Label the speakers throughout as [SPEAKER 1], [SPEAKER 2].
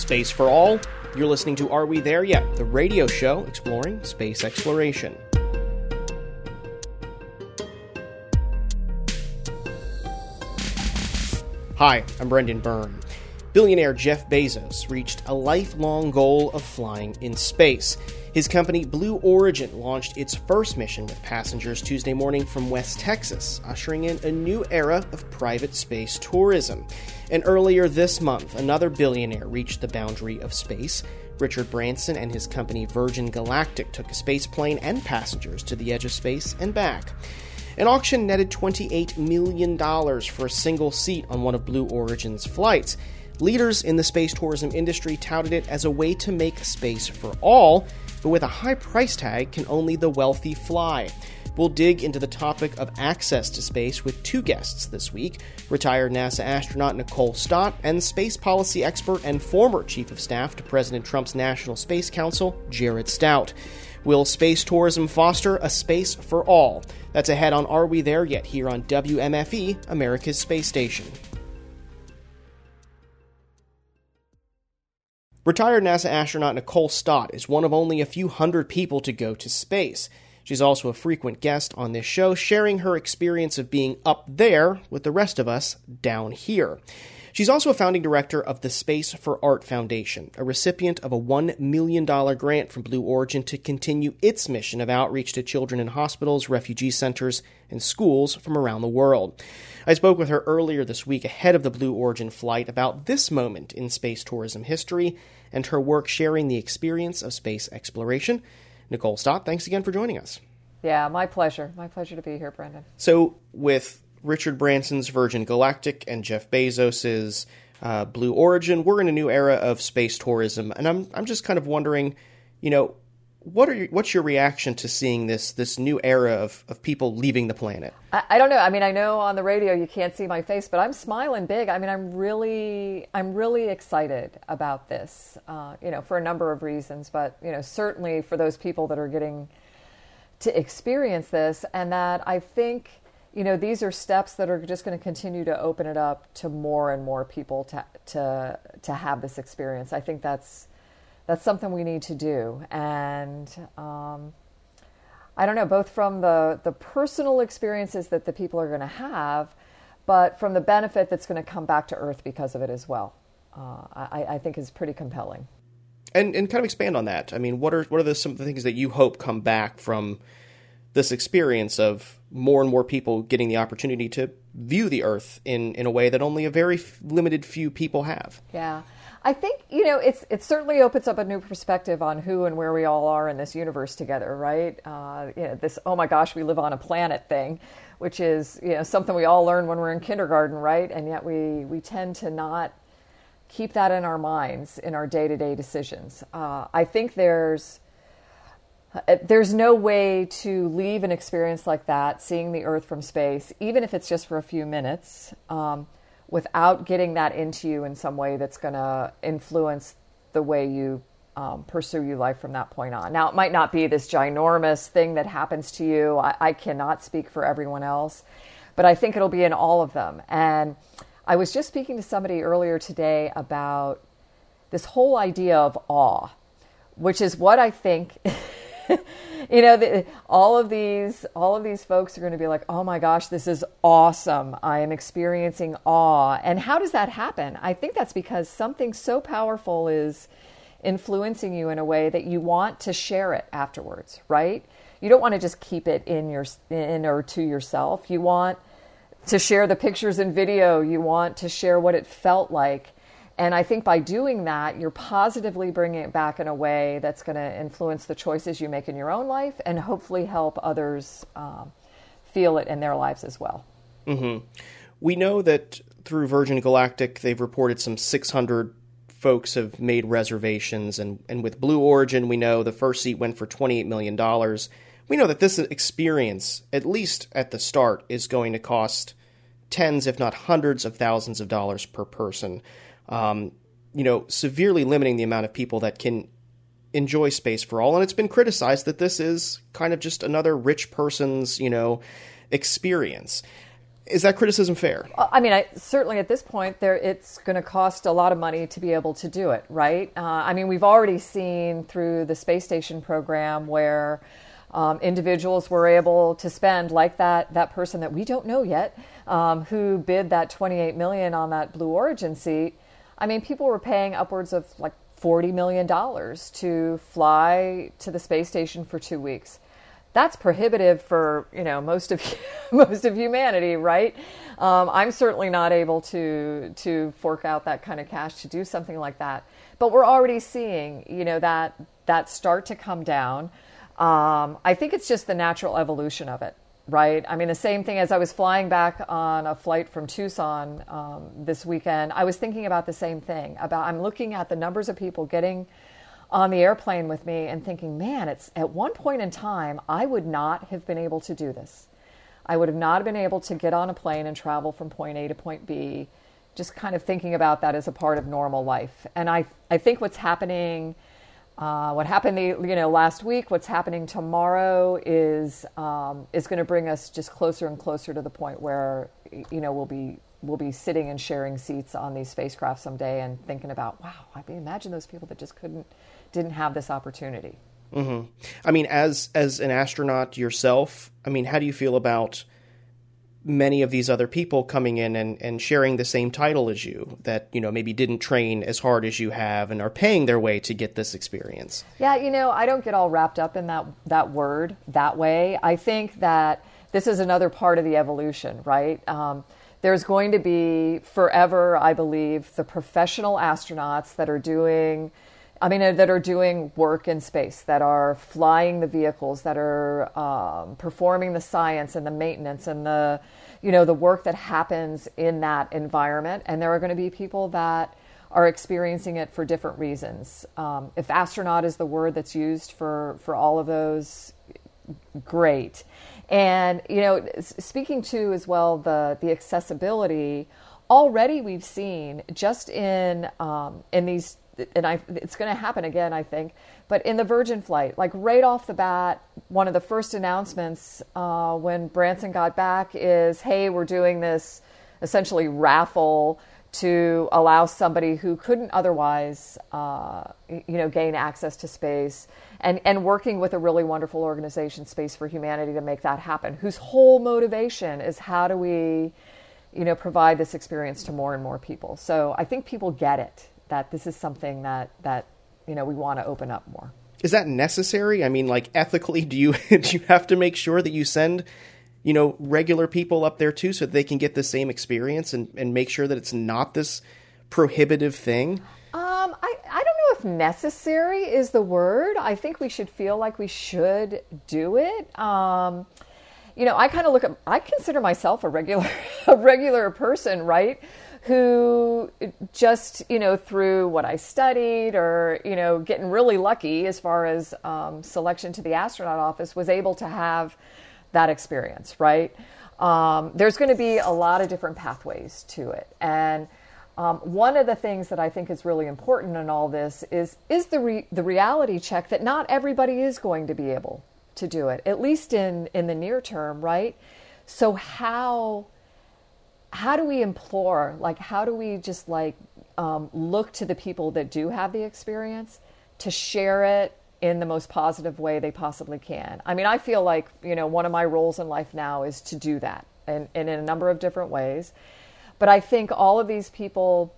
[SPEAKER 1] Space for All. You're listening to Are We There Yet? The radio show exploring space exploration. Hi, I'm Brendan Byrne. Billionaire Jeff Bezos reached a lifelong goal of flying in space. His company Blue Origin launched its first mission with passengers Tuesday morning from West Texas, ushering in a new era of private space tourism. And earlier this month, another billionaire reached the boundary of space. Richard Branson and his company Virgin Galactic took a space plane and passengers to the edge of space and back. An auction netted $28 million for a single seat on one of Blue Origin's flights. Leaders in the space tourism industry touted it as a way to make space for all, but with a high price tag, can only the wealthy fly? We'll dig into the topic of access to space with two guests this week retired NASA astronaut Nicole Stott and space policy expert and former chief of staff to President Trump's National Space Council, Jared Stout. Will space tourism foster a space for all? That's ahead on Are We There Yet here on WMFE, America's Space Station. Retired NASA astronaut Nicole Stott is one of only a few hundred people to go to space. She's also a frequent guest on this show, sharing her experience of being up there with the rest of us down here. She's also a founding director of the Space for Art Foundation, a recipient of a $1 million grant from Blue Origin to continue its mission of outreach to children in hospitals, refugee centers, and schools from around the world. I spoke with her earlier this week ahead of the Blue Origin flight about this moment in space tourism history and her work sharing the experience of space exploration. Nicole Stott, thanks again for joining us.
[SPEAKER 2] Yeah, my pleasure. My pleasure to be here, Brendan.
[SPEAKER 1] So, with Richard Branson's Virgin Galactic and Jeff Bezos's uh, Blue Origin, we're in a new era of space tourism, and I'm I'm just kind of wondering, you know, what are your, what's your reaction to seeing this this new era of, of people leaving the planet?
[SPEAKER 2] I, I, don't know. I mean, I know on the radio you can't see my face, but I'm smiling big. I mean, I'm really I'm really excited about this. Uh, you know, for a number of reasons, but you know, certainly for those people that are getting to experience this, and that I think you know these are steps that are just going to continue to open it up to more and more people to to to have this experience. I think that's that's something we need to do, and um, I don't know both from the the personal experiences that the people are going to have, but from the benefit that's going to come back to Earth because of it as well. Uh, I, I think is pretty compelling
[SPEAKER 1] and and kind of expand on that. I mean, what are what are the, some of the things that you hope come back from this experience of more and more people getting the opportunity to view the Earth in in a way that only a very f- limited few people have?
[SPEAKER 2] Yeah. I think you know it's it certainly opens up a new perspective on who and where we all are in this universe together, right? Uh, you know, this oh my gosh, we live on a planet thing, which is you know something we all learn when we're in kindergarten, right? And yet we we tend to not keep that in our minds in our day to day decisions. Uh, I think there's uh, there's no way to leave an experience like that, seeing the Earth from space, even if it's just for a few minutes, um, without getting that into you in some way that's going to influence the way you um, pursue your life from that point on. Now, it might not be this ginormous thing that happens to you. I, I cannot speak for everyone else, but I think it'll be in all of them. And I was just speaking to somebody earlier today about this whole idea of awe, which is what I think. you know, the, all of these all of these folks are going to be like, "Oh my gosh, this is awesome! I am experiencing awe." And how does that happen? I think that's because something so powerful is influencing you in a way that you want to share it afterwards, right? You don't want to just keep it in your in or to yourself. You want to share the pictures and video. You want to share what it felt like. And I think by doing that, you're positively bringing it back in a way that's going to influence the choices you make in your own life and hopefully help others um, feel it in their lives as well.
[SPEAKER 1] Mm-hmm. We know that through Virgin Galactic, they've reported some 600 folks have made reservations. And, and with Blue Origin, we know the first seat went for $28 million. We know that this experience, at least at the start, is going to cost tens, if not hundreds of thousands of dollars per person um, you know, severely limiting the amount of people that can enjoy space for all. And it's been criticized that this is kind of just another rich person's, you know, experience. Is that criticism fair?
[SPEAKER 2] I mean, I, certainly at this point, there it's going to cost a lot of money to be able to do it, right? Uh, I mean, we've already seen through the space station program where um, individuals were able to spend, like that that person that we don't know yet, um, who bid that 28 million on that Blue Origin seat. I mean, people were paying upwards of like 40 million dollars to fly to the space station for two weeks that's prohibitive for you know most of most of humanity, right? Um, I'm certainly not able to to fork out that kind of cash to do something like that. But we're already seeing you know that that start to come down. Um, I think it's just the natural evolution of it, right? I mean, the same thing as I was flying back on a flight from Tucson um, this weekend. I was thinking about the same thing. About I'm looking at the numbers of people getting on the airplane with me and thinking, man, it's at one point in time, I would not have been able to do this. I would have not been able to get on a plane and travel from point A to point B, just kind of thinking about that as a part of normal life. And I, I think what's happening, uh, what happened, the, you know, last week, what's happening tomorrow is um, is going to bring us just closer and closer to the point where, you know, we'll be we'll be sitting and sharing seats on these spacecraft someday and thinking about, wow, I mean, imagine those people that just couldn't didn't have this opportunity.
[SPEAKER 1] Mm-hmm. I mean, as as an astronaut yourself, I mean, how do you feel about many of these other people coming in and, and sharing the same title as you that you know maybe didn't train as hard as you have and are paying their way to get this experience.
[SPEAKER 2] Yeah you know i don't get all wrapped up in that that word that way. I think that this is another part of the evolution right? Um, there's going to be forever i believe the professional astronauts that are doing I mean, uh, that are doing work in space, that are flying the vehicles, that are um, performing the science and the maintenance and the, you know, the work that happens in that environment. And there are going to be people that are experiencing it for different reasons. Um, if astronaut is the word that's used for for all of those, great. And you know, speaking to as well the the accessibility. Already, we've seen just in um, in these and I, it's going to happen again, I think. But in the Virgin flight, like right off the bat, one of the first announcements uh, when Branson got back is, "Hey, we're doing this essentially raffle to allow somebody who couldn't otherwise, uh, you know, gain access to space." And, and working with a really wonderful organization, Space for Humanity, to make that happen, whose whole motivation is how do we, you know, provide this experience to more and more people. So I think people get it that this is something that that you know we want to open up more.
[SPEAKER 1] Is that necessary? I mean, like ethically, do you do you have to make sure that you send you know regular people up there too, so they can get the same experience and and make sure that it's not this prohibitive thing?
[SPEAKER 2] Um, I, I don't know if necessary is the word. I think we should feel like we should do it. Um, you know, I kind of look at, I consider myself a regular, a regular person, right? Who just, you know, through what I studied or, you know, getting really lucky as far as um, selection to the astronaut office was able to have that experience, right? Um, there's going to be a lot of different pathways to it. And um, one of the things that I think is really important in all this is is the re- the reality check that not everybody is going to be able to do it, at least in in the near term, right? So how how do we implore like how do we just like um, look to the people that do have the experience to share it in the most positive way they possibly can? I mean i feel like you know one of my roles in life now is to do that and, and in a number of different ways. But i think all of these people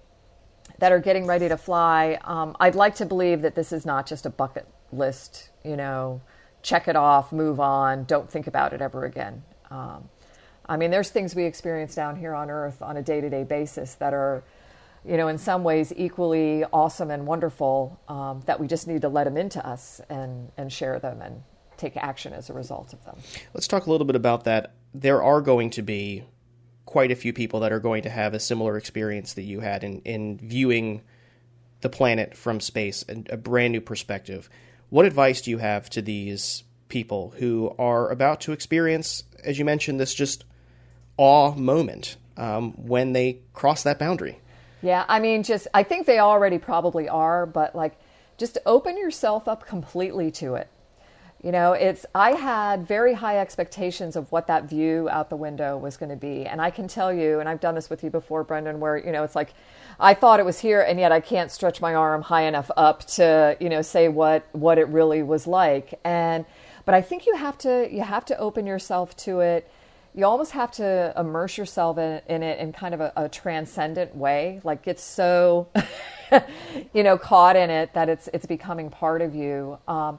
[SPEAKER 2] that are getting ready to fly um, i'd like to believe that this is not just a bucket list you know check it off move on don't think about it ever again. Um, I mean, there's things we experience down here on Earth on a day to day basis that are, you know, in some ways equally awesome and wonderful um, that we just need to let them into us and, and share them and take action as a result of them.
[SPEAKER 1] Let's talk a little bit about that. There are going to be quite a few people that are going to have a similar experience that you had in, in viewing the planet from space, and a brand new perspective. What advice do you have to these people who are about to experience, as you mentioned, this just awe moment um, when they cross that boundary.
[SPEAKER 2] Yeah, I mean, just I think they already probably are, but like, just open yourself up completely to it. You know, it's I had very high expectations of what that view out the window was going to be, and I can tell you, and I've done this with you before, Brendan, where you know it's like I thought it was here, and yet I can't stretch my arm high enough up to you know say what what it really was like, and but I think you have to you have to open yourself to it. You almost have to immerse yourself in, in it in kind of a, a transcendent way, like get so you know caught in it that it's it's becoming part of you. Um,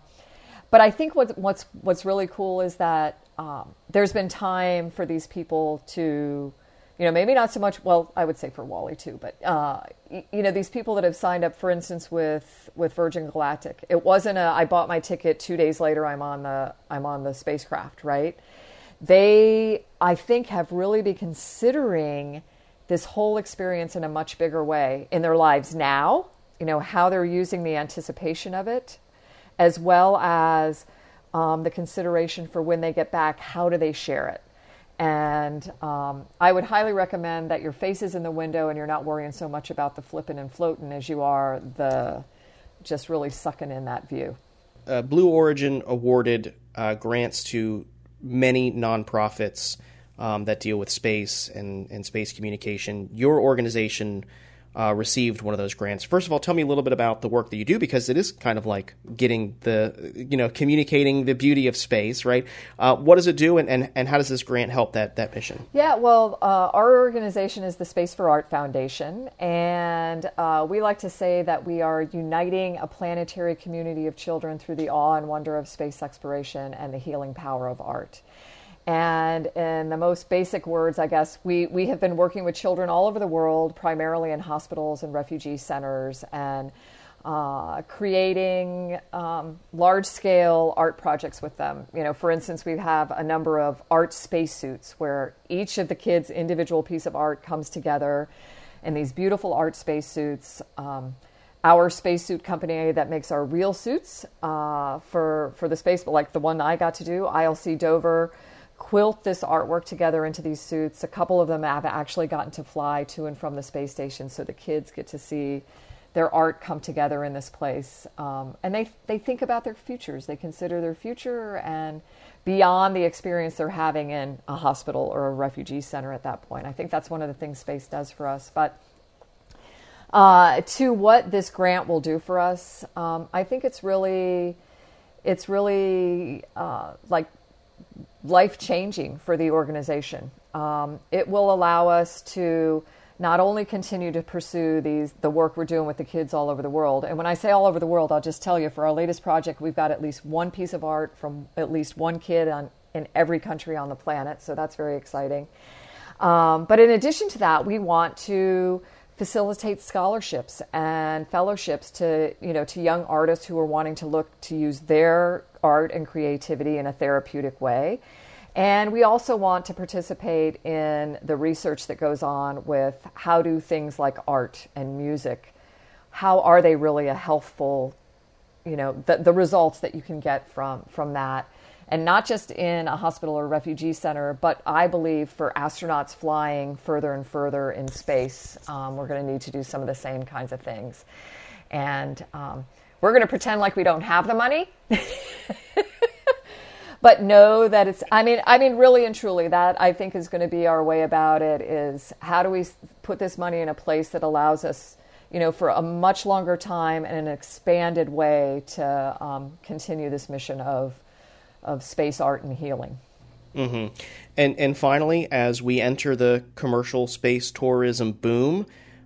[SPEAKER 2] but I think what's what's what's really cool is that um, there's been time for these people to, you know, maybe not so much. Well, I would say for Wally too, but uh, you, you know, these people that have signed up, for instance, with with Virgin Galactic. It wasn't a I bought my ticket two days later. I'm on the I'm on the spacecraft, right? They, I think, have really been considering this whole experience in a much bigger way in their lives now. You know how they're using the anticipation of it as well as um, the consideration for when they get back, how do they share it? And um, I would highly recommend that your face is in the window and you're not worrying so much about the flipping and floating as you are the just really sucking in that view.
[SPEAKER 1] Uh, Blue Origin awarded uh, grants to many nonprofits um, that deal with space and, and space communication. Your organization uh, received one of those grants. First of all, tell me a little bit about the work that you do because it is kind of like getting the, you know, communicating the beauty of space, right? Uh, what does it do and, and, and how does this grant help that, that mission?
[SPEAKER 2] Yeah, well, uh, our organization is the Space for Art Foundation, and uh, we like to say that we are uniting a planetary community of children through the awe and wonder of space exploration and the healing power of art. And in the most basic words, I guess, we, we have been working with children all over the world, primarily in hospitals and refugee centers, and uh, creating um, large scale art projects with them. You know, for instance, we have a number of art spacesuits where each of the kids' individual piece of art comes together in these beautiful art spacesuits. Um, our spacesuit company that makes our real suits uh, for for the space, but like the one I got to do, ILC Dover quilt this artwork together into these suits. A couple of them have actually gotten to fly to and from the space station, so the kids get to see their art come together in this place. Um, and they, they think about their futures. They consider their future and beyond the experience they're having in a hospital or a refugee center at that point. I think that's one of the things space does for us. But uh, to what this grant will do for us, um, I think it's really, it's really uh, like life changing for the organization. Um, it will allow us to not only continue to pursue these the work we're doing with the kids all over the world. And when I say all over the world, I'll just tell you for our latest project, we've got at least one piece of art from at least one kid on, in every country on the planet. So that's very exciting. Um, but in addition to that, we want to facilitate scholarships and fellowships to you know to young artists who are wanting to look to use their art and creativity in a therapeutic way. And we also want to participate in the research that goes on with how do things like art and music, how are they really a healthful, you know, the, the results that you can get from, from that. And not just in a hospital or refugee center, but I believe for astronauts flying further and further in space, um, we're going to need to do some of the same kinds of things. And um, we're going to pretend like we don't have the money. but know that it's i mean i mean really and truly that i think is going to be our way about it is how do we put this money in a place that allows us you know for a much longer time and an expanded way to um, continue this mission of of space art and healing
[SPEAKER 1] mm-hmm. and and finally as we enter the commercial space tourism boom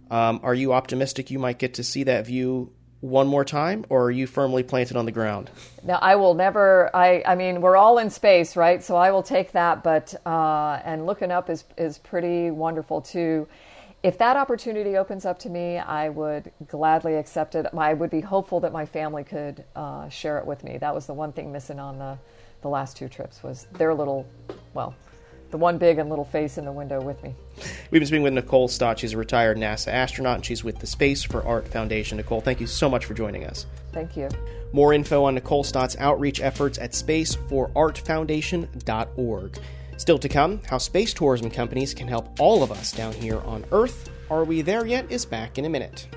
[SPEAKER 1] um, are you optimistic you might get to see that view one more time, or are you firmly planted on the ground?
[SPEAKER 2] Now, I will never. I, I mean, we're all in space, right? So I will take that. But uh, and looking up is is pretty wonderful too. If that opportunity opens up to me, I would gladly accept it. I would be hopeful that my family could uh, share it with me. That was the one thing missing on the the last two trips was their little, well, the one big and little face in the window with me.
[SPEAKER 1] We've been speaking with Nicole Stott. She's a retired NASA astronaut, and she's with the Space for Art Foundation. Nicole, thank you so much for joining us.
[SPEAKER 2] Thank you.
[SPEAKER 1] More info on Nicole Stott's outreach efforts at spaceforartfoundation.org. Still to come, how space tourism companies can help all of us down here on Earth. Are we there yet? Is back in a minute.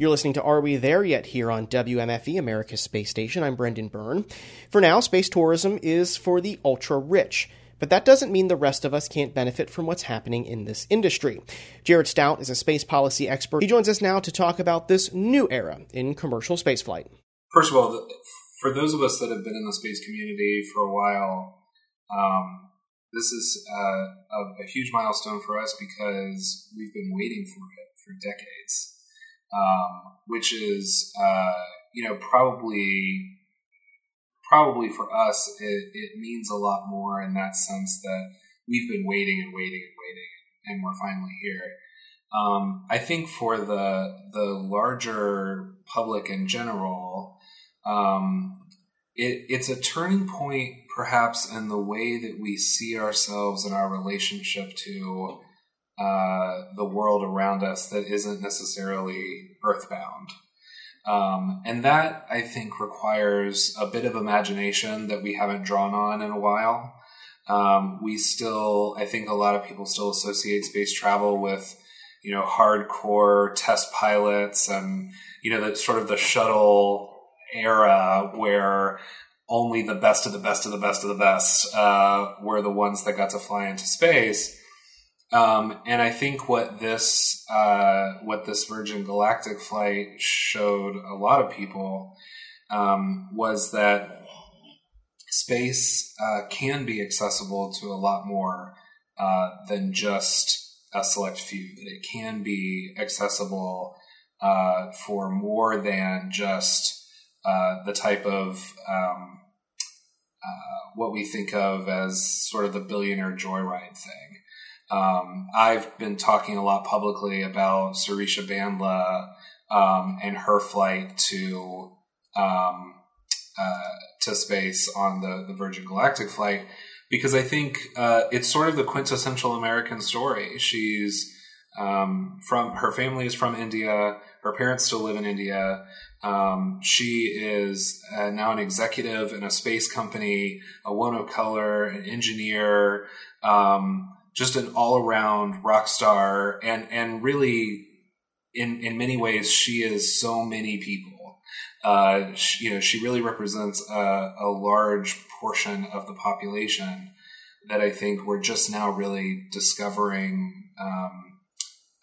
[SPEAKER 1] You're listening to Are We There Yet here on WMFE, America's Space Station. I'm Brendan Byrne. For now, space tourism is for the ultra rich. But that doesn't mean the rest of us can't benefit from what's happening in this industry. Jared Stout is a space policy expert. He joins us now to talk about this new era in commercial spaceflight.
[SPEAKER 3] First of all, for those of us that have been in the space community for a while, um, this is uh, a, a, huge milestone for us because we've been waiting for it for decades um, which is uh, you know probably probably for us it, it means a lot more in that sense that we've been waiting and waiting and waiting and we're finally here. Um, I think for the the larger public in general, um, it, it's a turning point, perhaps, in the way that we see ourselves and our relationship to uh, the world around us that isn't necessarily earthbound. Um, and that, I think, requires a bit of imagination that we haven't drawn on in a while. Um, we still, I think a lot of people still associate space travel with, you know, hardcore test pilots and, you know, the sort of the shuttle era where only the best of the best of the best of the best uh, were the ones that got to fly into space. Um, and I think what this uh, what this Virgin Galactic flight showed a lot of people um, was that space uh, can be accessible to a lot more uh, than just a select few. It can be accessible uh, for more than just uh, the type of um, uh, what we think of as sort of the billionaire joyride thing. Um, I've been talking a lot publicly about Sirisha Bandla um, and her flight to um, uh, to space on the, the Virgin Galactic flight because I think uh, it's sort of the quintessential American story. She's um, from her family is from India. Her parents still live in India. Um, she is uh, now an executive in a space company, a woman of color, an engineer. Um, just an all around rock star, and and really, in in many ways, she is so many people. Uh, she, you know, she really represents a, a large portion of the population that I think we're just now really discovering um,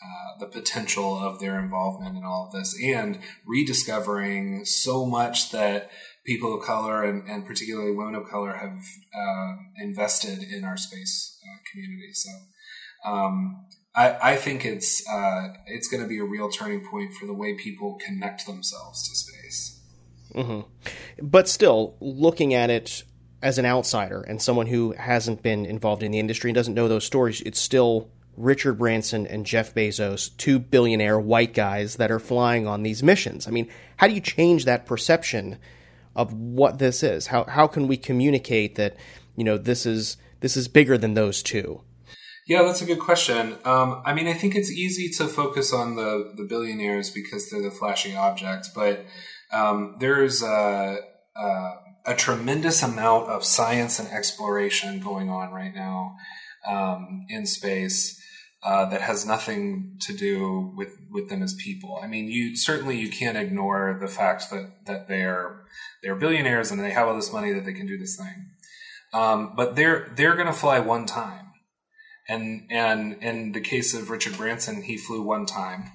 [SPEAKER 3] uh, the potential of their involvement in all of this and rediscovering so much that people of color and, and particularly women of color have uh, invested in our space uh, community. So um, I, I, think it's uh, it's going to be a real turning point for the way people connect themselves to space.
[SPEAKER 1] Mm-hmm. But still, looking at it as an outsider and someone who hasn't been involved in the industry and doesn't know those stories, it's still Richard Branson and Jeff Bezos, two billionaire white guys that are flying on these missions. I mean, how do you change that perception of what this is? How how can we communicate that you know this is this is bigger than those two?
[SPEAKER 3] Yeah, that's a good question. Um, I mean, I think it's easy to focus on the the billionaires because they're the flashy object, but um, there's a, a, a, tremendous amount of science and exploration going on right now um, in space. Uh, that has nothing to do with, with them as people. I mean, you certainly you can't ignore the fact that that they're they're billionaires and they have all this money that they can do this thing. Um, but they're they're going to fly one time, and and in the case of Richard Branson, he flew one time,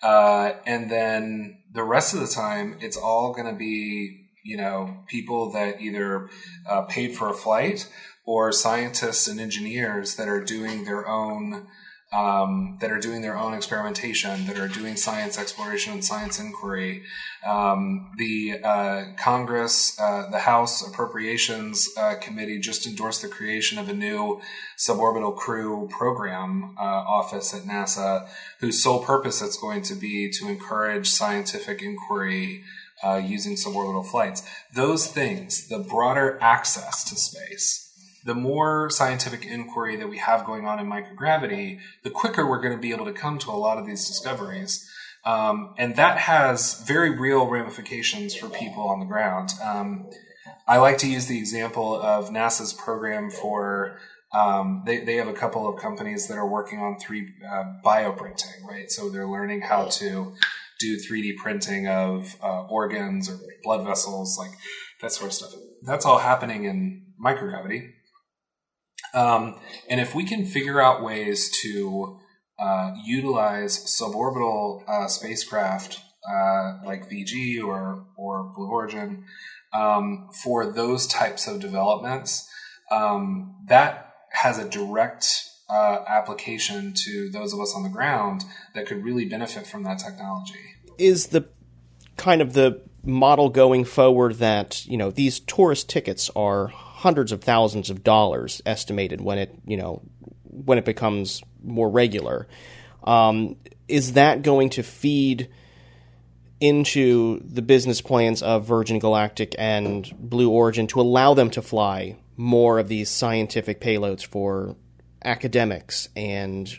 [SPEAKER 3] uh, and then the rest of the time, it's all going to be you know people that either uh, paid for a flight or scientists and engineers that are doing their own um, that are doing their own experimentation, that are doing science exploration and science inquiry. Um, the uh, Congress, uh, the House Appropriations uh, Committee just endorsed the creation of a new suborbital crew program uh, office at NASA, whose sole purpose it's going to be to encourage scientific inquiry. Uh, using suborbital flights. Those things, the broader access to space, the more scientific inquiry that we have going on in microgravity, the quicker we're going to be able to come to a lot of these discoveries. Um, and that has very real ramifications for people on the ground. Um, I like to use the example of NASA's program for um, they, they have a couple of companies that are working on three uh, bioprinting, right? So they're learning how to do 3D printing of uh, organs or blood vessels, like that sort of stuff. That's all happening in microgravity. Um, and if we can figure out ways to uh, utilize suborbital uh, spacecraft uh, like VG or or Blue Origin um, for those types of developments, um, that has a direct uh, application to those of us on the ground that could really benefit from that technology.
[SPEAKER 1] Is the kind of the model going forward that you know these tourist tickets are hundreds of thousands of dollars estimated when it you know when it becomes more regular. Um, is that going to feed into the business plans of Virgin Galactic and Blue Origin to allow them to fly more of these scientific payloads for academics and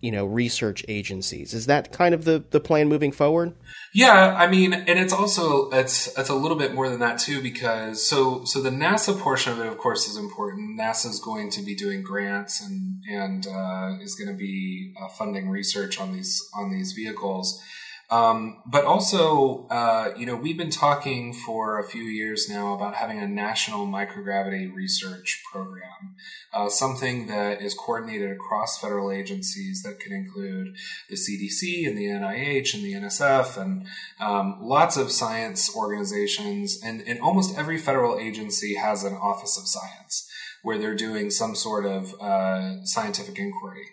[SPEAKER 1] you know research agencies? Is that kind of the the plan moving forward?
[SPEAKER 3] Yeah, I mean, and it's also it's it's a little bit more than that too because so so the NASA portion of it, of course, is important. NASA is going to be doing grants and and uh, is going to be uh, funding research on these on these vehicles. Um, but also, uh, you know, we've been talking for a few years now about having a national microgravity research program, uh, something that is coordinated across federal agencies that could include the CDC and the NIH and the NSF and um, lots of science organizations. And, and almost every federal agency has an Office of Science where they're doing some sort of uh, scientific inquiry.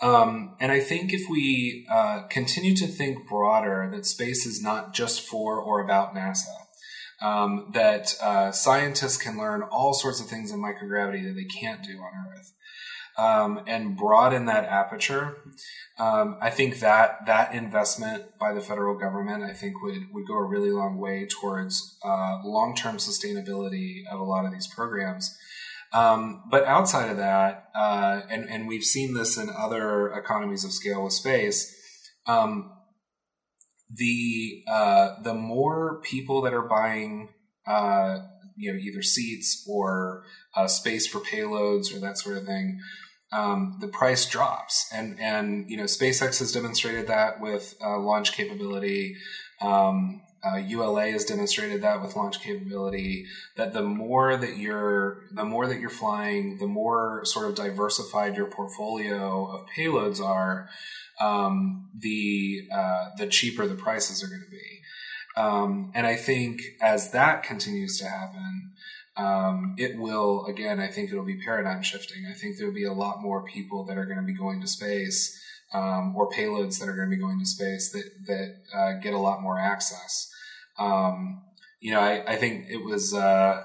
[SPEAKER 3] Um, and I think if we uh, continue to think broader, that space is not just for or about NASA, um, that uh, scientists can learn all sorts of things in microgravity that they can't do on Earth. Um, and broaden that aperture. Um, I think that that investment by the federal government, I think, would would go a really long way towards uh, long term sustainability of a lot of these programs. Um, but outside of that, uh, and, and we've seen this in other economies of scale with space, um, the uh, the more people that are buying, uh, you know, either seats or uh, space for payloads or that sort of thing, um, the price drops. And and you know, SpaceX has demonstrated that with uh, launch capability. Um, uh, ULA has demonstrated that with launch capability. That the more that you're, the more that you're flying, the more sort of diversified your portfolio of payloads are, um, the uh, the cheaper the prices are going to be. Um, and I think as that continues to happen, um, it will again. I think it'll be paradigm shifting. I think there'll be a lot more people that are going to be going to space. Um, or payloads that are going to be going to space that that uh, get a lot more access. Um, you know, I, I think it was. Uh,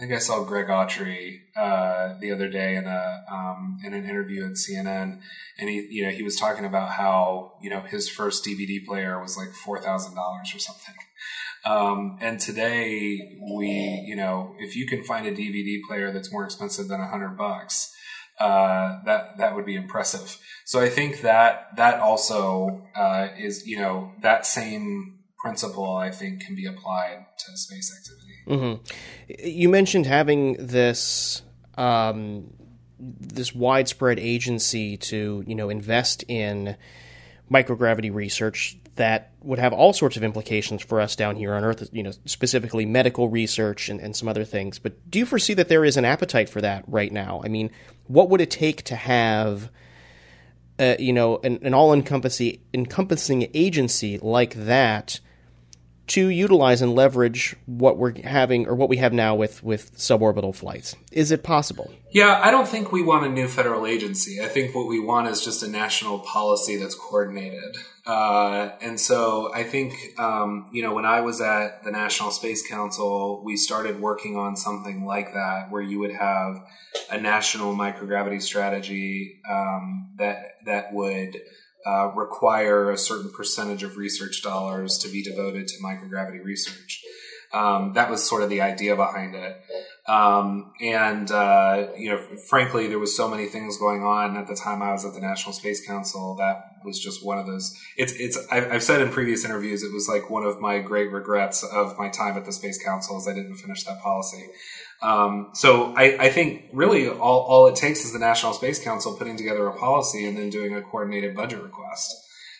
[SPEAKER 3] I think I saw Greg Autry uh, the other day in a um, in an interview at CNN, and he you know he was talking about how you know his first DVD player was like four thousand dollars or something. Um, and today we you know if you can find a DVD player that's more expensive than a hundred bucks, uh, that that would be impressive. So I think that that also uh, is you know that same principle, I think, can be applied to space activity.
[SPEAKER 1] Mm-hmm. You mentioned having this um, this widespread agency to you know invest in microgravity research that would have all sorts of implications for us down here on Earth, you know, specifically medical research and, and some other things. But do you foresee that there is an appetite for that right now? I mean, what would it take to have uh, you know, an, an all encompassing encompassing agency like that to utilize and leverage what we're having or what we have now with with suborbital flights. Is it possible?
[SPEAKER 3] Yeah, I don't think we want a new federal agency. I think what we want is just a national policy that's coordinated. Uh, and so I think, um, you know, when I was at the National Space Council, we started working on something like that, where you would have a national microgravity strategy um, that that would uh, require a certain percentage of research dollars to be devoted to microgravity research. Um, that was sort of the idea behind it. Um, and, uh, you know, frankly, there was so many things going on at the time I was at the National Space Council. That was just one of those. It's, it's, I've said in previous interviews, it was like one of my great regrets of my time at the Space Council is I didn't finish that policy. Um, so I, I, think really all, all it takes is the National Space Council putting together a policy and then doing a coordinated budget request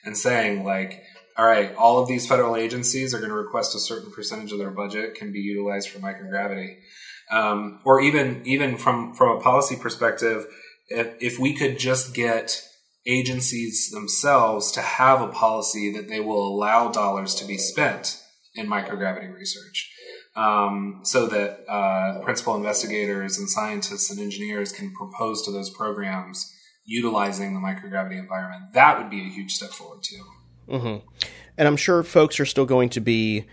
[SPEAKER 3] and saying like, all right, all of these federal agencies are going to request a certain percentage of their budget can be utilized for microgravity. Um, or even even from from a policy perspective, if, if we could just get agencies themselves to have a policy that they will allow dollars to be spent in microgravity research, um, so that uh, principal investigators and scientists and engineers can propose to those programs utilizing the microgravity environment. That would be a huge step forward too.
[SPEAKER 1] Mm-hmm. And I'm sure folks are still going to be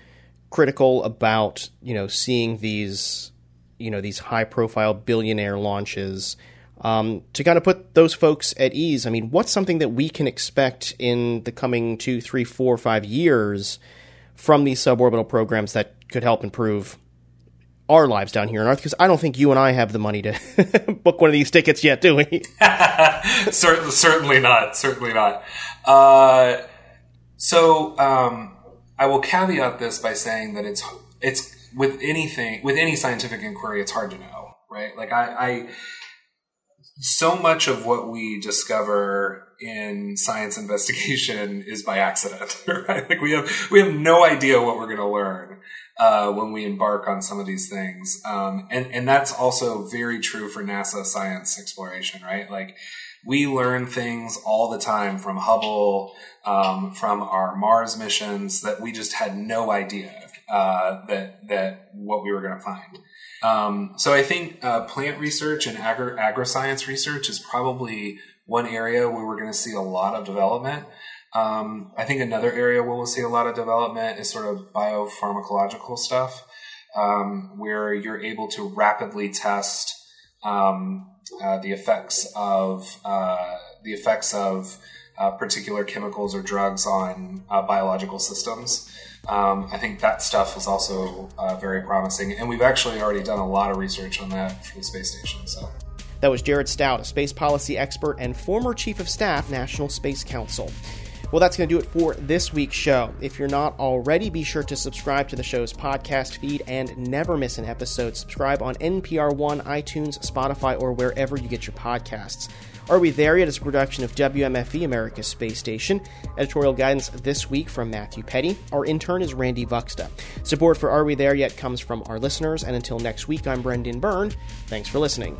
[SPEAKER 1] critical about you know seeing these you know these high profile billionaire launches. Um, to kind of put those folks at ease, I mean, what's something that we can expect in the coming two, three, four, five years from these suborbital programs that could help improve our lives down here on Earth? Because I don't think you and I have the money to book one of these tickets yet, do we?
[SPEAKER 3] certainly, certainly not. Certainly not. Uh, so um, I will caveat this by saying that it's it's with anything with any scientific inquiry, it's hard to know, right? Like I, I so much of what we discover in science investigation is by accident, right? Like we have we have no idea what we're going to learn uh, when we embark on some of these things, um, and and that's also very true for NASA science exploration, right? Like we learn things all the time from Hubble, um, from our Mars missions that we just had no idea uh, that that what we were going to find. Um, so I think uh, plant research and agri- agri-science research is probably one area where we're going to see a lot of development. Um, I think another area where we'll see a lot of development is sort of biopharmacological stuff, um, where you're able to rapidly test um, uh, the effects of uh, the effects of uh, particular chemicals or drugs on uh, biological systems. Um, I think that stuff is also uh, very promising, and we've actually already done a lot of research on that for the space station. So.
[SPEAKER 1] That was Jared Stout, a space policy expert and former chief of staff, National Space Council. Well, that's going to do it for this week's show. If you're not already, be sure to subscribe to the show's podcast feed and never miss an episode. Subscribe on NPR One, iTunes, Spotify, or wherever you get your podcasts. Are We There Yet is a production of WMFE, America's Space Station. Editorial guidance this week from Matthew Peddie. Our intern is Randy Vuxta. Support for Are We There Yet comes from our listeners, and until next week, I'm Brendan Byrne. Thanks for listening.